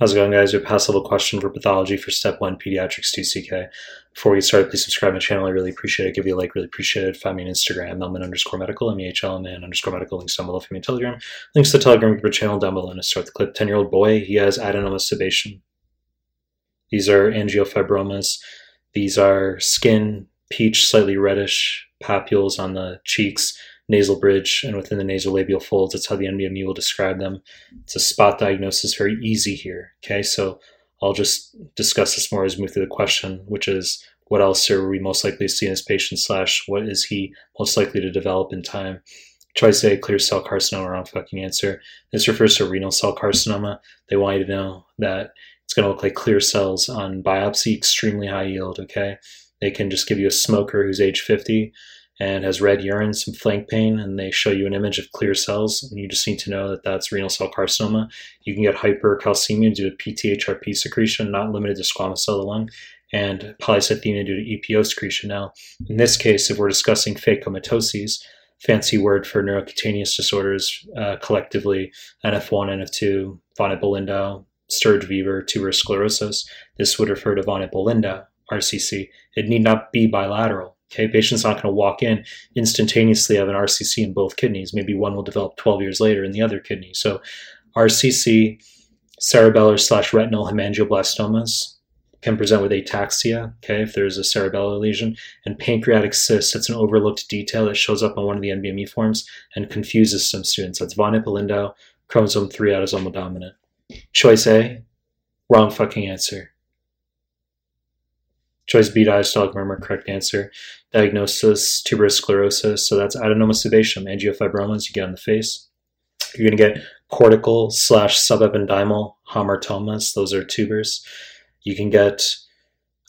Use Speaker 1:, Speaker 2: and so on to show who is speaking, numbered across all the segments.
Speaker 1: How's it going, guys? A past level question for pathology for step one pediatrics 2CK. Before we start, please subscribe to my channel. I really appreciate it. Give you a like, really appreciate it. Find me on Instagram, Mehlman underscore medical, M-E-H-L, man underscore medical. Links down below for me on Telegram. Links to the Telegram group channel down below. And to start the clip, 10 year old boy, he has adenoma sebaceum. These are angiofibromas. These are skin, peach, slightly reddish papules on the cheeks nasal bridge and within the nasolabial folds. That's how the NBME will describe them. It's a spot diagnosis, very easy here. Okay, so I'll just discuss this more as we move through the question, which is what else are we most likely to see in this patient slash what is he most likely to develop in time? Choice A, clear cell carcinoma, wrong fucking answer. This refers to renal cell carcinoma. They want you to know that it's going to look like clear cells on biopsy, extremely high yield, okay? They can just give you a smoker who's age 50 and has red urine, some flank pain, and they show you an image of clear cells, and you just need to know that that's renal cell carcinoma. You can get hypercalcemia due to PTHRP secretion, not limited to squamous cell of the lung, and polycythemia due to EPO secretion. Now, in this case, if we're discussing phacomatoses, fancy word for neurocutaneous disorders, uh, collectively NF1, NF2, von Hippel-Lindau, Sturge-Weber, tuberous sclerosis, this would refer to von Hippel-Lindau, RCC. It need not be bilateral. Okay, patient's not going to walk in instantaneously have an RCC in both kidneys. Maybe one will develop 12 years later in the other kidney. So, RCC, cerebellar slash retinal hemangioblastomas can present with ataxia. Okay, if there's a cerebellar lesion, and pancreatic cyst. That's an overlooked detail that shows up on one of the NBME forms and confuses some students. That's von Hippel-Lindau, chromosome 3 autosomal dominant. Choice A, wrong fucking answer. Choice B, diastolic murmur, correct answer. Diagnosis, tuberous sclerosis. So that's adenoma sebaceum, angiofibromas you get on the face. You're going to get cortical slash subepidermal hamartomas. Those are tubers. You can get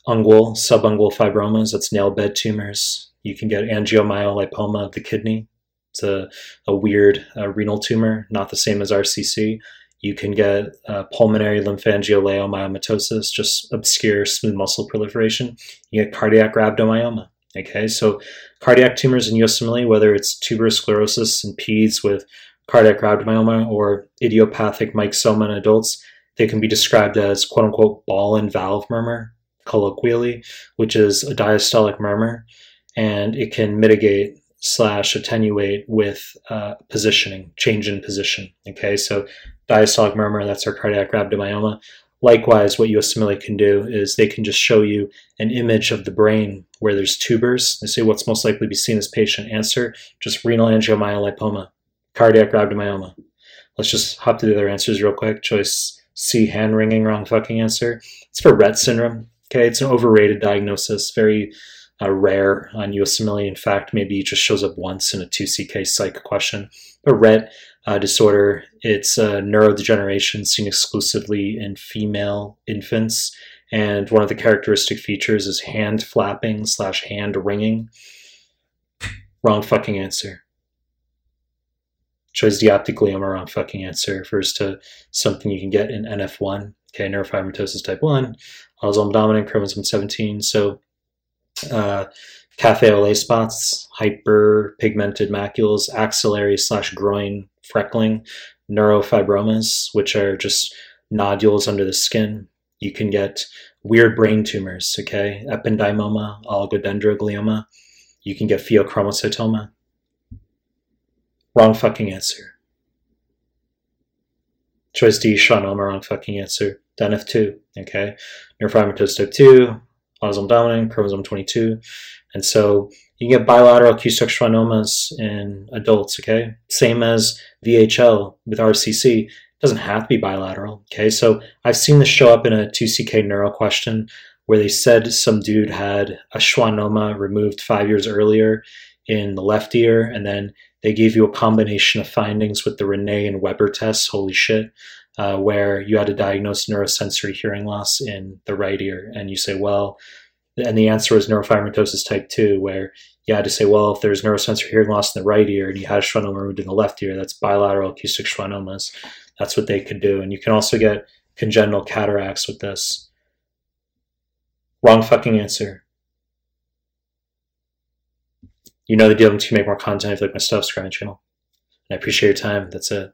Speaker 1: ungual, subungual fibromas. That's nail bed tumors. You can get angiomyolipoma of the kidney. It's a, a weird uh, renal tumor, not the same as RCC. You can get uh, pulmonary lymphangioliomyomatosis, just obscure smooth muscle proliferation. You get cardiac rhabdomyoma. Okay, so cardiac tumors in USMLE, whether it's tuberous sclerosis in peds with cardiac rhabdomyoma or idiopathic myxoma in adults, they can be described as quote unquote ball and valve murmur, colloquially, which is a diastolic murmur, and it can mitigate slash attenuate with uh, positioning, change in position. Okay, so diastolic murmur, that's our cardiac rhabdomyoma. Likewise, what USMLE can do is they can just show you an image of the brain where there's tubers. They say what's most likely to be seen as patient answer, just renal angiomyolipoma, cardiac rhabdomyoma. Let's just hop to the other answers real quick. Choice C, hand wringing, wrong fucking answer. It's for Rett syndrome. Okay, it's an overrated diagnosis, very uh, rare on USMLE. In fact, maybe it just shows up once in a 2CK psych question. But Rett uh, disorder, it's a neurodegeneration seen exclusively in female infants. And one of the characteristic features is hand flapping slash hand wringing. Wrong fucking answer. Choice D optic glioma, wrong fucking answer. Refers to something you can get in NF1. Okay, neurofibromatosis type 1, autosomal dominant, chromosome 17. So uh, cafe au lait spots, hyperpigmented macules, axillary slash groin freckling, neurofibromas, which are just nodules under the skin. You can get weird brain tumors, okay? Ependymoma, oligodendroglioma. You can get pheochromocytoma. Wrong fucking answer. Choice D, schwannoma, wrong fucking answer. DNF2, okay? Neurofibromatosis type 2, dominant, chromosome 22. And so you can get bilateral schwannomas in adults, okay? Same as VHL with RCC. It doesn't have to be bilateral, okay? So I've seen this show up in a 2CK neuro question where they said some dude had a schwannoma removed five years earlier in the left ear, and then they gave you a combination of findings with the Rinne and Weber tests, holy shit, uh, where you had to diagnose neurosensory hearing loss in the right ear. And you say, well, and the answer was neurofibromatosis type 2, where you had to say, well, if there's neurosensory hearing loss in the right ear and you had a schwannoma removed in the left ear, that's bilateral acoustic schwannomas. That's what they could do. And you can also get congenital cataracts with this. Wrong fucking answer. You know the deal. To make more content if you like my stuff, subscribe to my channel. And I appreciate your time. That's it.